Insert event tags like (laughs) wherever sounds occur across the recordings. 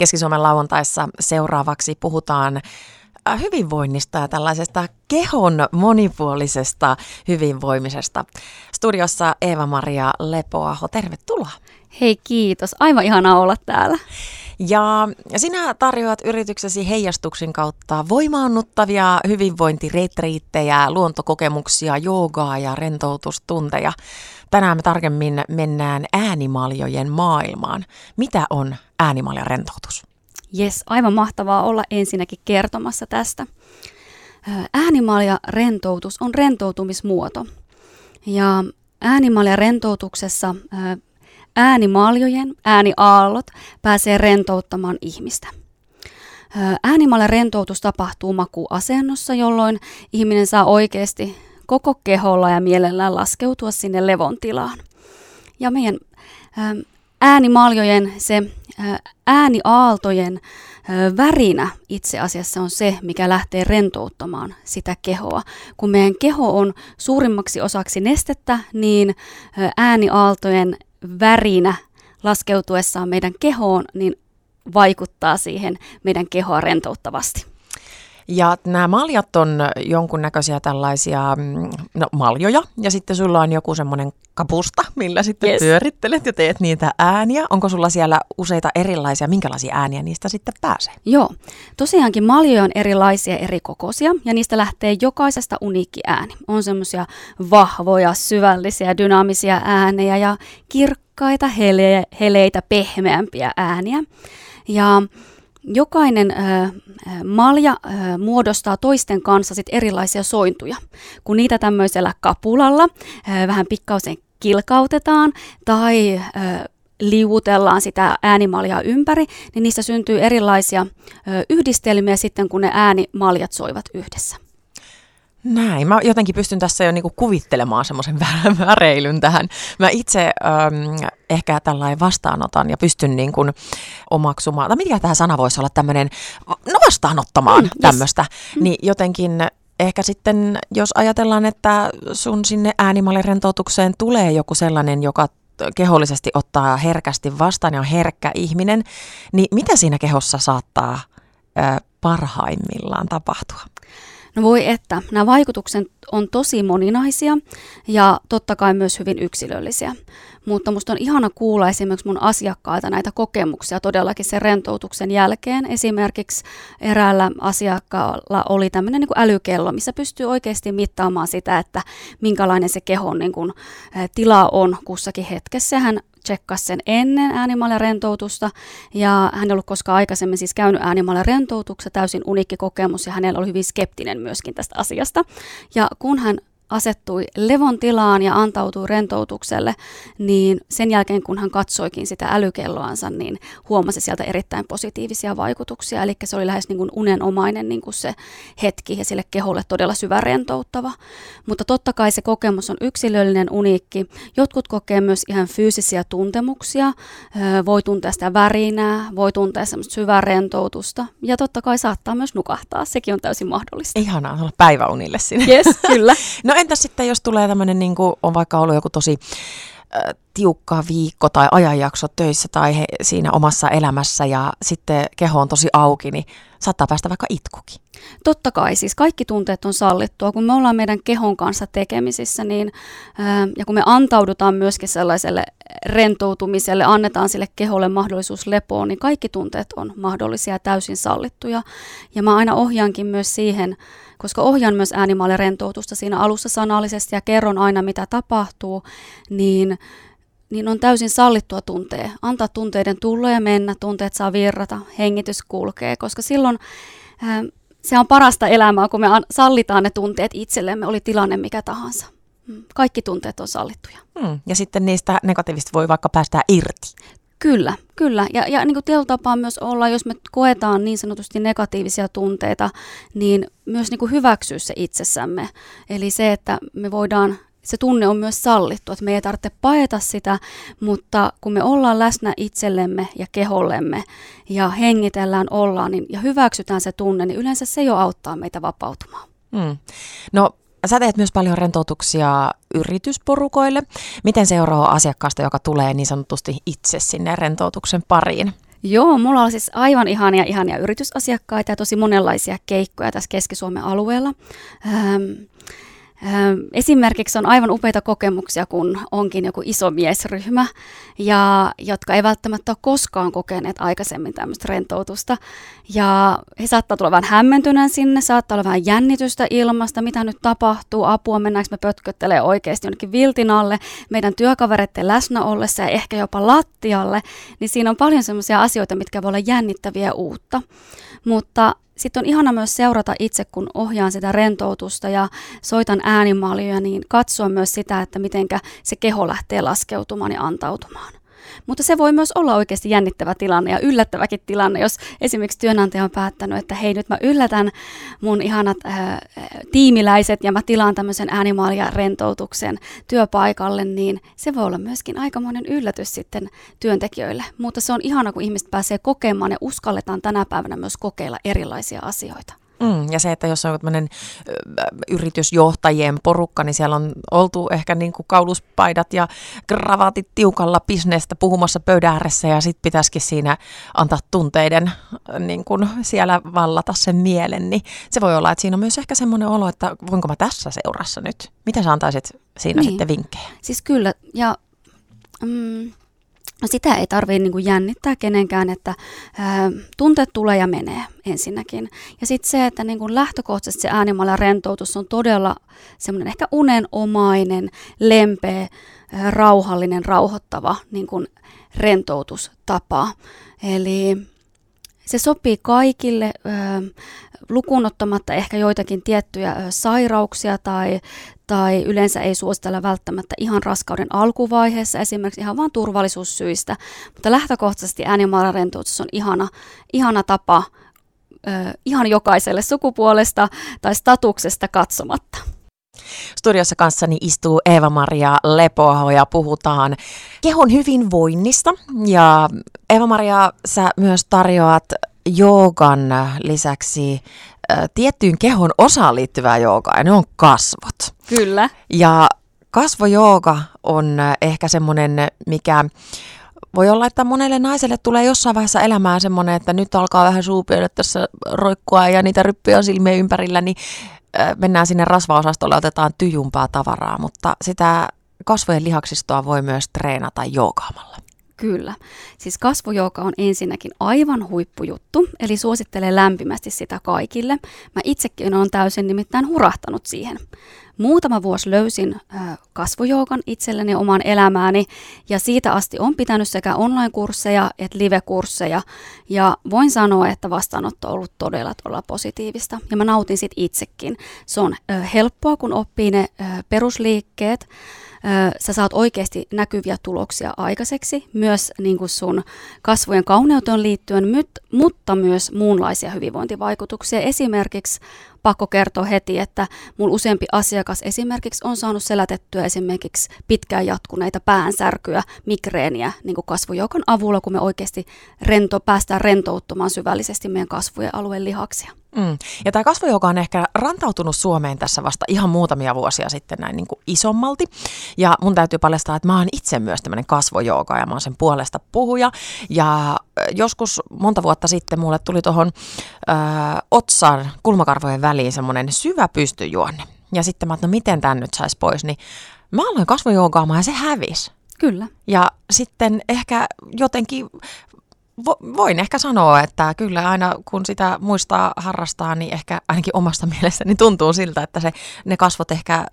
Keski-Suomen lauantaissa seuraavaksi puhutaan äh, hyvinvoinnista ja tällaisesta kehon monipuolisesta hyvinvoimisesta. Studiossa Eeva-Maria Lepoaho, tervetuloa. Hei kiitos, aivan ihanaa olla täällä. Ja sinä tarjoat yrityksesi heijastuksen kautta voimaannuttavia hyvinvointiretriittejä, luontokokemuksia, joogaa ja rentoutustunteja. Tänään me tarkemmin mennään äänimaljojen maailmaan. Mitä on äänimalja rentoutus? Jes, aivan mahtavaa olla ensinnäkin kertomassa tästä. Äänimalja rentoutus on rentoutumismuoto. Ja äänimalja rentoutuksessa äänimaljojen, ääniaallot pääsee rentouttamaan ihmistä. Äänimalja rentoutus tapahtuu makuasennossa, jolloin ihminen saa oikeasti koko keholla ja mielellään laskeutua sinne levon tilaan. Ja meidän äänimaljojen, se ääniaaltojen värinä itse asiassa on se, mikä lähtee rentouttamaan sitä kehoa. Kun meidän keho on suurimmaksi osaksi nestettä, niin ääniaaltojen värinä laskeutuessaan meidän kehoon, niin vaikuttaa siihen meidän kehoa rentouttavasti. Ja nämä maljat on jonkunnäköisiä tällaisia mm, no, maljoja, ja sitten sulla on joku semmoinen kapusta, millä sitten yes. pyörittelet ja teet niitä ääniä. Onko sulla siellä useita erilaisia, minkälaisia ääniä niistä sitten pääsee? Joo, tosiaankin maljoja on erilaisia eri kokoisia, ja niistä lähtee jokaisesta uniikki ääni. On semmoisia vahvoja, syvällisiä, dynaamisia äänejä ja kirkkaita, hele- heleitä, pehmeämpiä ääniä. Ja jokainen ö, malja ö, muodostaa toisten kanssa sit erilaisia sointuja. Kun niitä tämmöisellä kapulalla ö, vähän pikkausen kilkautetaan tai ö, liuutellaan sitä äänimaljaa ympäri, niin niistä syntyy erilaisia ö, yhdistelmiä sitten, kun ne äänimaljat soivat yhdessä. Näin. Mä jotenkin pystyn tässä jo niinku kuvittelemaan semmoisen (laughs) väreilyn tähän. Mä itse ähm, ehkä tällainen vastaanotan ja pystyn niinku omaksumaan, tai mikä tämä sana voisi olla tämmöinen, no vastaanottamaan mm, tämmöistä. Yes. Mm. Niin jotenkin ehkä sitten, jos ajatellaan, että sun sinne äänimalirentoutukseen tulee joku sellainen, joka kehollisesti ottaa herkästi vastaan ja on herkkä ihminen, niin mitä siinä kehossa saattaa äh, parhaimmillaan tapahtua? No voi että, nämä vaikutukset on tosi moninaisia ja totta kai myös hyvin yksilöllisiä. Mutta musta on ihana kuulla esimerkiksi mun asiakkailta näitä kokemuksia todellakin sen rentoutuksen jälkeen. Esimerkiksi eräällä asiakkaalla oli tämmöinen niin älykello, missä pystyy oikeasti mittaamaan sitä, että minkälainen se kehon niin kuin, tila on kussakin hetkessä. Hän tsekkasi sen ennen rentoutusta ja hän ei ollut koskaan aikaisemmin siis käynyt rentoutuksessa, täysin unikki kokemus ja hänellä oli hyvin skeptinen myöskin tästä asiasta. Ja kun hän asettui levon tilaan ja antautui rentoutukselle, niin sen jälkeen kun hän katsoikin sitä älykelloansa, niin huomasi sieltä erittäin positiivisia vaikutuksia. Eli se oli lähes niin kuin unenomainen niin kuin se hetki ja sille keholle todella syvä rentouttava. Mutta totta kai se kokemus on yksilöllinen, uniikki. Jotkut kokee myös ihan fyysisiä tuntemuksia, voi tuntea sitä värinää, voi tuntea semmoista syvää rentoutusta ja totta kai saattaa myös nukahtaa, sekin on täysin mahdollista. Ihanaa olla päiväunille sinne. Yes, kyllä. (laughs) no entäs sitten, jos tulee tämmöinen, niin kuin on vaikka ollut joku tosi tiukka viikko tai ajanjakso töissä tai he, siinä omassa elämässä ja sitten keho on tosi auki, niin saattaa päästä vaikka itkukin. Totta kai, siis kaikki tunteet on sallittua. Kun me ollaan meidän kehon kanssa tekemisissä, niin, ja kun me antaudutaan myöskin sellaiselle rentoutumiselle, annetaan sille keholle mahdollisuus lepoon, niin kaikki tunteet on mahdollisia ja täysin sallittuja. Ja mä aina ohjaankin myös siihen, koska ohjaan myös äänimaalle rentoutusta siinä alussa sanallisesti ja kerron aina mitä tapahtuu, niin niin on täysin sallittua tuntea. Antaa tunteiden tulla ja mennä, tunteet saa virrata, hengitys kulkee, koska silloin ää, se on parasta elämää, kun me sallitaan ne tunteet itsellemme, oli tilanne mikä tahansa. Mm, kaikki tunteet on sallittuja. Hmm. Ja sitten niistä negatiivista voi vaikka päästää irti. Kyllä, kyllä. Ja, ja niin kuin tapaa myös olla, jos me koetaan niin sanotusti negatiivisia tunteita, niin myös niin kuin hyväksyä se itsessämme. Eli se, että me voidaan se tunne on myös sallittu, että me ei tarvitse paeta sitä, mutta kun me ollaan läsnä itsellemme ja kehollemme ja hengitellään ollaan niin, ja hyväksytään se tunne, niin yleensä se jo auttaa meitä vapautumaan. Mm. No Sä teet myös paljon rentoutuksia yritysporukoille. Miten se eroaa asiakkaasta, joka tulee niin sanotusti itse sinne rentoutuksen pariin? Joo, mulla on siis aivan ihania, ihania yritysasiakkaita ja tosi monenlaisia keikkoja tässä Keski-Suomen alueella. Ähm, Esimerkiksi on aivan upeita kokemuksia, kun onkin joku iso miesryhmä, ja, jotka ei välttämättä ole koskaan kokeneet aikaisemmin tämmöistä rentoutusta. Ja he saattaa tulla vähän hämmentyneen sinne, saattaa olla vähän jännitystä ilmasta, mitä nyt tapahtuu, apua, mennäänkö me pötköttelee oikeasti jonnekin viltin alle, meidän työkavereiden läsnä ollessa ja ehkä jopa lattialle, niin siinä on paljon semmoisia asioita, mitkä voi olla jännittäviä uutta. Mutta sitten on ihana myös seurata itse, kun ohjaan sitä rentoutusta ja soitan äänimaljoja, niin katsoa myös sitä, että miten se keho lähtee laskeutumaan ja antautumaan. Mutta se voi myös olla oikeasti jännittävä tilanne ja yllättäväkin tilanne, jos esimerkiksi työnantaja on päättänyt, että hei nyt mä yllätän mun ihanat ää, tiimiläiset ja mä tilaan tämmöisen äänimaalia rentoutuksen työpaikalle, niin se voi olla myöskin aikamoinen yllätys sitten työntekijöille. Mutta se on ihana, kun ihmiset pääsee kokemaan ja uskalletaan tänä päivänä myös kokeilla erilaisia asioita. Mm, ja se, että jos on tämmöinen yritysjohtajien porukka, niin siellä on oltu ehkä niin kuin kauluspaidat ja kravaatit tiukalla bisnestä puhumassa pöydän ääressä ja sitten pitäisikin siinä antaa tunteiden niin kuin siellä vallata sen mielen, niin se voi olla, että siinä on myös ehkä semmoinen olo, että voinko mä tässä seurassa nyt? Mitä sä antaisit siinä niin. sitten vinkkejä? Siis kyllä, ja mm, sitä ei tarvitse niin jännittää kenenkään, että ää, tunteet tulee ja menee ensinnäkin. Ja sitten se, että niin kuin lähtökohtaisesti se äänimaalla rentoutus on todella semmoinen ehkä unenomainen, lempeä, ää, rauhallinen, rauhoittava niin kuin rentoutustapa. Eli se sopii kaikille lukunottamatta ehkä joitakin tiettyjä sairauksia tai, tai yleensä ei suositella välttämättä ihan raskauden alkuvaiheessa, esimerkiksi ihan vain turvallisuussyistä. Mutta lähtökohtaisesti äänimaararentoutus on ihana, ihana tapa ihan jokaiselle sukupuolesta tai statuksesta katsomatta. Studiossa kanssani istuu Eeva-Maria Lepoaho ja puhutaan kehon hyvinvoinnista. Ja Eeva-Maria, sä myös tarjoat joogan lisäksi ä, tiettyyn kehon osaan liittyvää joogaa, ja ne on kasvot. Kyllä. Ja kasvojooga on ehkä semmoinen, mikä voi olla, että monelle naiselle tulee jossain vaiheessa elämää semmoinen, että nyt alkaa vähän suupioida tässä roikkua ja niitä ryppyjä on silmien ympärillä, niin mennään sinne rasvaosastolle, otetaan tyjumpaa tavaraa, mutta sitä kasvojen lihaksistoa voi myös treenata joogaamalla. Kyllä. Siis kasvojouka on ensinnäkin aivan huippujuttu, eli suosittelen lämpimästi sitä kaikille. Mä itsekin olen täysin nimittäin hurahtanut siihen. Muutama vuosi löysin kasvojoukan itselleni oman elämääni ja siitä asti on pitänyt sekä online-kursseja että live-kursseja ja voin sanoa, että vastaanotto on ollut todella todella positiivista ja mä nautin sit itsekin. Se on helppoa, kun oppii ne perusliikkeet, sä saat oikeasti näkyviä tuloksia aikaiseksi, myös niin kuin sun kasvojen kauneuteen liittyen, mutta myös muunlaisia hyvinvointivaikutuksia. Esimerkiksi pakko kertoa heti, että mun useampi asiakas esimerkiksi on saanut selätettyä esimerkiksi pitkään jatkuneita päänsärkyä, migreeniä niin kuin kasvojoukan avulla, kun me oikeasti rento, päästään rentouttamaan syvällisesti meidän kasvojen alueen lihaksia. Mm. Ja tämä kasvojoga on ehkä rantautunut Suomeen tässä vasta ihan muutamia vuosia sitten näin niin kuin isommalti. Ja mun täytyy paljastaa, että mä oon itse myös tämmöinen kasvojooga ja mä oon sen puolesta puhuja. Ja joskus monta vuotta sitten mulle tuli tuohon otsan kulmakarvojen väliin semmoinen syvä pystyjuonne. Ja sitten mä että no miten tämän nyt saisi pois, niin mä aloin kasvojoogaamaan ja se hävisi. Kyllä. Ja sitten ehkä jotenkin vo, voin ehkä sanoa, että kyllä aina kun sitä muistaa harrastaa, niin ehkä ainakin omasta (laughs) mielestäni tuntuu siltä, että se, ne kasvot ehkä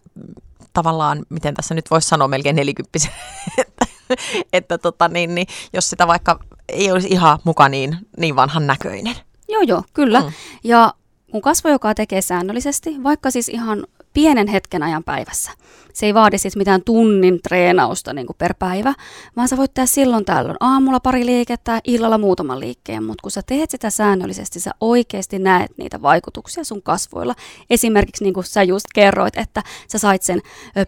tavallaan, miten tässä nyt voisi sanoa melkein nelikymppisen, (laughs) että, (laughs) että tota, niin, niin, jos sitä vaikka ei olisi ihan muka niin, niin vanhan näköinen. Joo, joo, kyllä. Mm. Ja kun kasvo, joka tekee säännöllisesti, vaikka siis ihan pienen hetken ajan päivässä. Se ei vaadi siis mitään tunnin treenausta niin kuin per päivä, vaan sä voit tehdä silloin tällöin aamulla pari liikettä, illalla muutaman liikkeen, mutta kun sä teet sitä säännöllisesti, sä oikeasti näet niitä vaikutuksia sun kasvoilla. Esimerkiksi niin kuin sä just kerroit, että sä sait sen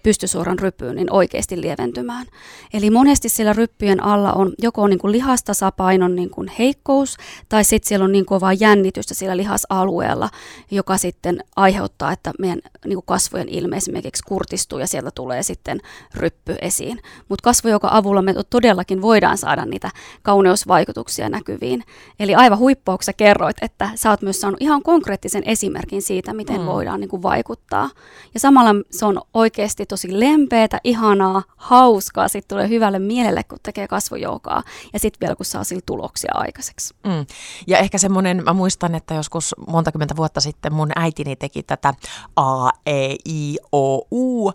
pystysuoran rypyyn niin oikeasti lieventymään. Eli monesti siellä ryppyjen alla on joko niin kuin lihastasapainon niin kuin heikkous, tai sitten siellä on niin kovaa jännitystä siellä lihasalueella, joka sitten aiheuttaa, että meidän niin kuin kasvojen ilme esimerkiksi kurtistuu ja siellä sieltä tulee sitten ryppy esiin. Mutta kasvojoukon avulla me todellakin voidaan saada niitä kauneusvaikutuksia näkyviin. Eli aivan huippauksessa kerroit, että sä oot myös saanut ihan konkreettisen esimerkin siitä, miten mm. voidaan niin kuin vaikuttaa. Ja samalla se on oikeasti tosi lempeätä, ihanaa, hauskaa, sitten tulee hyvälle mielelle, kun tekee kasvojoukaa ja sitten vielä kun saa sillä tuloksia aikaiseksi. Mm. Ja ehkä semmoinen, mä muistan, että joskus monta kymmentä vuotta sitten mun äitini teki tätä A, E, I, O, U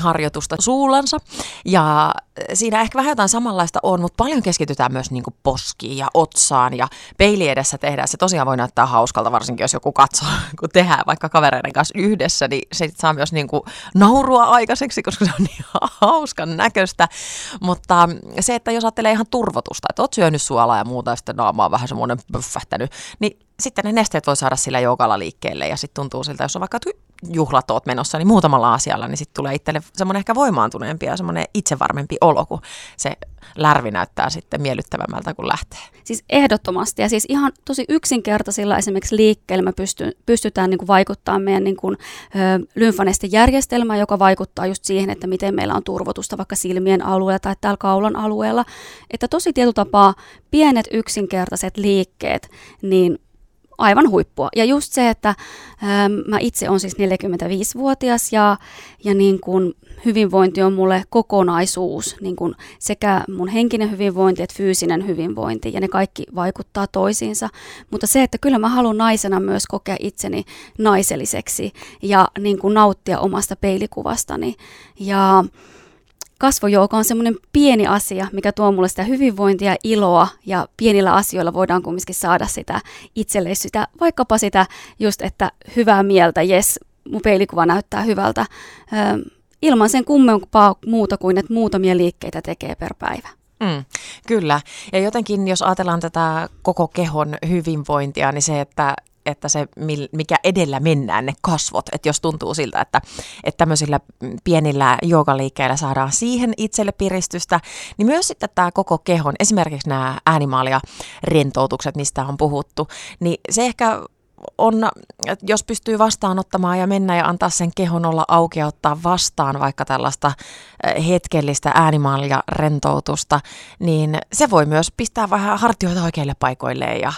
harjoitusta suulansa. Ja siinä ehkä vähän jotain samanlaista on, mutta paljon keskitytään myös niin kuin poskiin ja otsaan ja peili edessä tehdään. Se tosiaan voi näyttää hauskalta, varsinkin jos joku katsoo, (laughs) kun tehdään vaikka kavereiden kanssa yhdessä, niin se saa myös niin kuin naurua aikaiseksi, koska se on (laughs) niin hauskan näköistä. Mutta se, että jos ajattelee ihan turvotusta, että oot syönyt suolaa ja muuta, ja sitten naama on vähän semmoinen pöfähtänyt, niin sitten ne nesteet voi saada sillä joukalla liikkeelle ja sitten tuntuu siltä, jos on vaikka juhlat oot menossa, niin muutamalla asialla, niin sitten tulee itselle semmoinen ehkä voimaantuneempi ja semmoinen itsevarmempi olo, kun se lärvi näyttää sitten miellyttävämmältä, kun lähtee. Siis ehdottomasti ja siis ihan tosi yksinkertaisilla esimerkiksi liikkeellä me pysty, pystytään niin kuin vaikuttamaan meidän niin kuin, ö, lymfanestejärjestelmään, joka vaikuttaa just siihen, että miten meillä on turvotusta vaikka silmien alueella tai täällä kaulan alueella. Että tosi tietyllä pienet yksinkertaiset liikkeet, niin aivan huippua. Ja just se, että ää, mä itse olen siis 45-vuotias ja, ja niin kun hyvinvointi on mulle kokonaisuus, niin kun sekä mun henkinen hyvinvointi että fyysinen hyvinvointi, ja ne kaikki vaikuttaa toisiinsa. Mutta se, että kyllä mä haluan naisena myös kokea itseni naiselliseksi ja niin kun nauttia omasta peilikuvastani. Ja kasvojouko on semmoinen pieni asia, mikä tuo mulle sitä hyvinvointia iloa ja pienillä asioilla voidaan kumminkin saada sitä itselle sitä, vaikkapa sitä just, että hyvää mieltä, jes, mun peilikuva näyttää hyvältä, ö, ilman sen kummempaa muuta kuin, että muutamia liikkeitä tekee per päivä. Mm, kyllä. Ja jotenkin, jos ajatellaan tätä koko kehon hyvinvointia, niin se, että että se, mikä edellä mennään, ne kasvot, että jos tuntuu siltä, että, että tämmöisillä pienillä joogaliikkeillä saadaan siihen itselle piristystä, niin myös sitten tämä koko kehon, esimerkiksi nämä äänimaalia rentoutukset, mistä on puhuttu, niin se ehkä on, jos pystyy vastaanottamaan ja mennä ja antaa sen kehon olla auki ja ottaa vastaan vaikka tällaista hetkellistä äänimaalia rentoutusta, niin se voi myös pistää vähän hartioita oikeille paikoilleen ja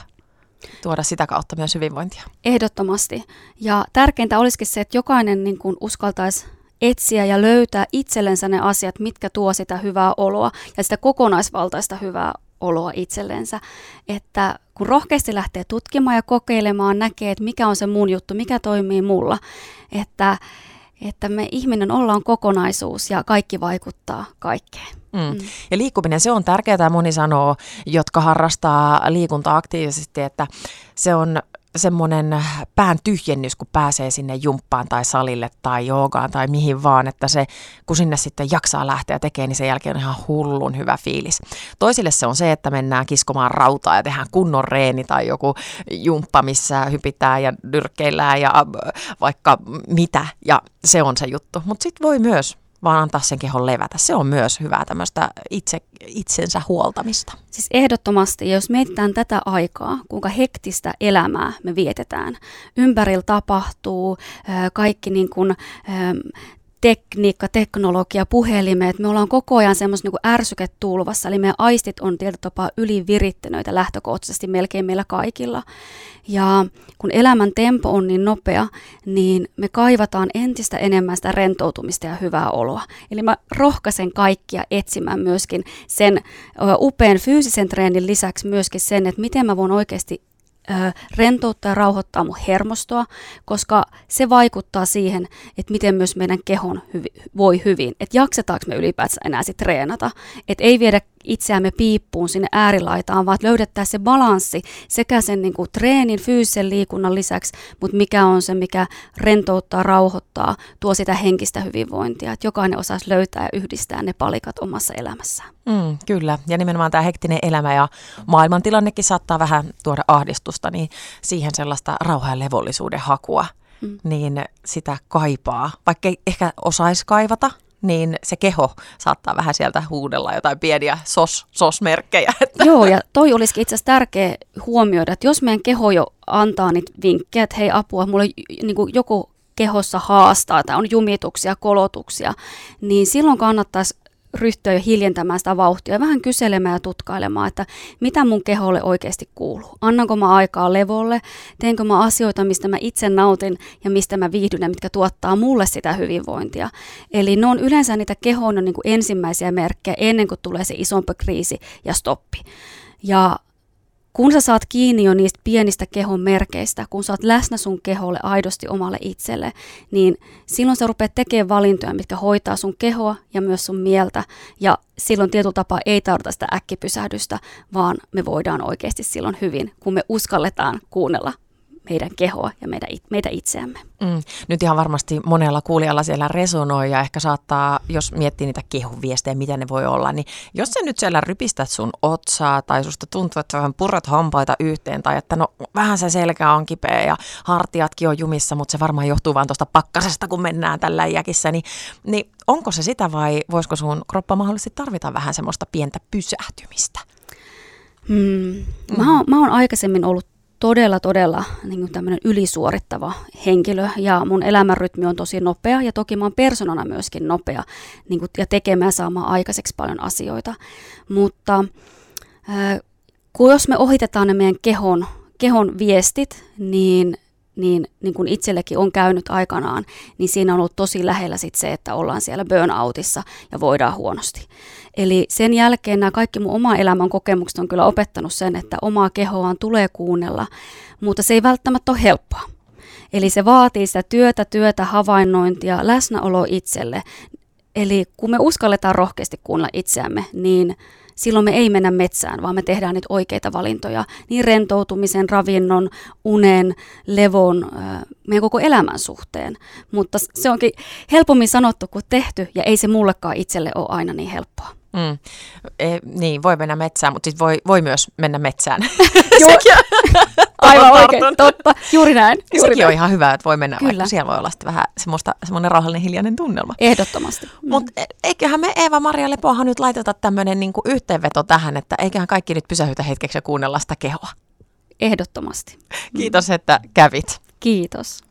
tuoda sitä kautta myös hyvinvointia. Ehdottomasti. Ja tärkeintä olisikin se, että jokainen niin kuin uskaltaisi etsiä ja löytää itsellensä ne asiat, mitkä tuo sitä hyvää oloa ja sitä kokonaisvaltaista hyvää oloa itsellensä. Että kun rohkeasti lähtee tutkimaan ja kokeilemaan, näkee, että mikä on se mun juttu, mikä toimii mulla, että, että me ihminen ollaan kokonaisuus ja kaikki vaikuttaa kaikkeen. Mm. Mm. Ja liikkuminen, se on tärkeää, moni sanoo, jotka harrastaa liikuntaa aktiivisesti, että se on semmoinen pään tyhjennys, kun pääsee sinne jumppaan tai salille tai joogaan tai mihin vaan, että se, kun sinne sitten jaksaa lähteä ja tekee, niin sen jälkeen on ihan hullun hyvä fiilis. Toisille se on se, että mennään kiskomaan rautaa ja tehdään kunnon reeni tai joku jumppa, missä hypitään ja nyrkkeillään ja vaikka mitä, ja se on se juttu. Mutta sitten voi myös vaan antaa sen kehon levätä. Se on myös hyvää tämmöistä itse, itsensä huoltamista. Siis ehdottomasti, jos mietitään tätä aikaa, kuinka hektistä elämää me vietetään, ympärillä tapahtuu kaikki niin kuin, tekniikka, teknologia, puhelimet, me ollaan koko ajan semmoista niin ärsyketulvassa, eli meidän aistit on tietyllä tapaa ylivirittäneitä lähtökohtaisesti melkein meillä kaikilla. Ja kun elämän tempo on niin nopea, niin me kaivataan entistä enemmän sitä rentoutumista ja hyvää oloa. Eli mä rohkaisen kaikkia etsimään myöskin sen upean fyysisen treenin lisäksi myöskin sen, että miten mä voin oikeasti rentouttaa ja rauhoittaa mun hermostoa, koska se vaikuttaa siihen, että miten myös meidän kehon hyvi, voi hyvin. Että jaksetaanko me ylipäätään enää sitten treenata. Että ei viedä itseämme piippuun sinne äärilaitaan, vaan löydettää se balanssi sekä sen niin kuin treenin, fyysisen liikunnan lisäksi, mutta mikä on se, mikä rentouttaa, rauhoittaa, tuo sitä henkistä hyvinvointia. Että jokainen osaisi löytää ja yhdistää ne palikat omassa elämässään. Mm, kyllä, ja nimenomaan tämä hektinen elämä ja maailmantilannekin saattaa vähän tuoda ahdistusta, niin siihen sellaista rauhaa ja levollisuuden hakua, mm. niin sitä kaipaa, vaikka ei ehkä osaisi kaivata, niin se keho saattaa vähän sieltä huudella jotain pieniä sos, sosmerkkejä. (laughs) Että. Joo, ja toi olisikin itse asiassa tärkeä huomioida, että jos meidän keho jo antaa niitä vinkkejä, että hei apua, mulla niin kuin joku kehossa haastaa tai on jumituksia, kolotuksia, niin silloin kannattaisi ryhtyä jo hiljentämään sitä vauhtia vähän kyselemään ja tutkailemaan, että mitä mun keholle oikeasti kuuluu. Annanko mä aikaa levolle, teenkö mä asioita, mistä mä itse nautin ja mistä mä viihdyn ja mitkä tuottaa mulle sitä hyvinvointia. Eli ne on yleensä niitä kehon niin kuin ensimmäisiä merkkejä ennen kuin tulee se isompi kriisi ja stoppi. Ja kun sä saat kiinni jo niistä pienistä kehon merkeistä, kun sä oot läsnä sun keholle aidosti omalle itselle, niin silloin sä rupeat tekemään valintoja, mitkä hoitaa sun kehoa ja myös sun mieltä. Ja silloin tietyllä tapaa ei tarvita sitä äkkipysähdystä, vaan me voidaan oikeasti silloin hyvin, kun me uskalletaan kuunnella meidän kehoa ja meidän, meitä itseämme. Mm. Nyt ihan varmasti monella kuulijalla siellä resonoi ja ehkä saattaa, jos miettii niitä kehuviestejä, mitä ne voi olla, niin jos sä nyt siellä rypistät sun otsaa tai susta tuntuu, että sä vähän purrat hampaita yhteen tai että no vähän se selkä on kipeä ja hartiatkin on jumissa, mutta se varmaan johtuu vaan tuosta pakkasesta, kun mennään tällä iäkissä, niin, niin onko se sitä vai voisiko sun kroppa mahdollisesti tarvita vähän semmoista pientä pysähtymistä? Hmm. Mä, oon, mä oon aikaisemmin ollut todella, todella niin tämmöinen ylisuorittava henkilö ja mun elämänrytmi on tosi nopea ja toki mä oon persoonana myöskin nopea niin kuin, ja tekemään saamaan aikaiseksi paljon asioita. Mutta äh, kun jos me ohitetaan ne meidän kehon, kehon viestit, niin niin, niin kuin itsellekin on käynyt aikanaan, niin siinä on ollut tosi lähellä sit se, että ollaan siellä burnoutissa ja voidaan huonosti. Eli sen jälkeen nämä kaikki mun oma elämän kokemukset on kyllä opettanut sen, että omaa kehoaan tulee kuunnella, mutta se ei välttämättä ole helppoa. Eli se vaatii sitä työtä, työtä, havainnointia, läsnäolo itselle. Eli kun me uskalletaan rohkeasti kuunnella itseämme, niin silloin me ei mennä metsään, vaan me tehdään niitä oikeita valintoja niin rentoutumisen, ravinnon, unen, levon, meidän koko elämän suhteen. Mutta se onkin helpommin sanottu kuin tehty ja ei se mullekaan itselle ole aina niin helppoa. Mm. E, niin, voi mennä metsään, mutta sitten voi, voi myös mennä metsään. (laughs) Joo, (laughs) aivan oikein, totta, juuri näin. (laughs) Juuri Sekin näin. on ihan hyvä, että voi mennä, Kyllä. vaikka siellä voi olla vähän semmoista, semmoinen rauhallinen hiljainen tunnelma. Ehdottomasti. Mm. Mutta e, eiköhän me Eeva-Maria Lepoahan nyt laiteta tämmöinen niinku yhteenveto tähän, että eiköhän kaikki nyt pysähytä hetkeksi ja kuunnella sitä kehoa. Ehdottomasti. Kiitos, että kävit. Kiitos.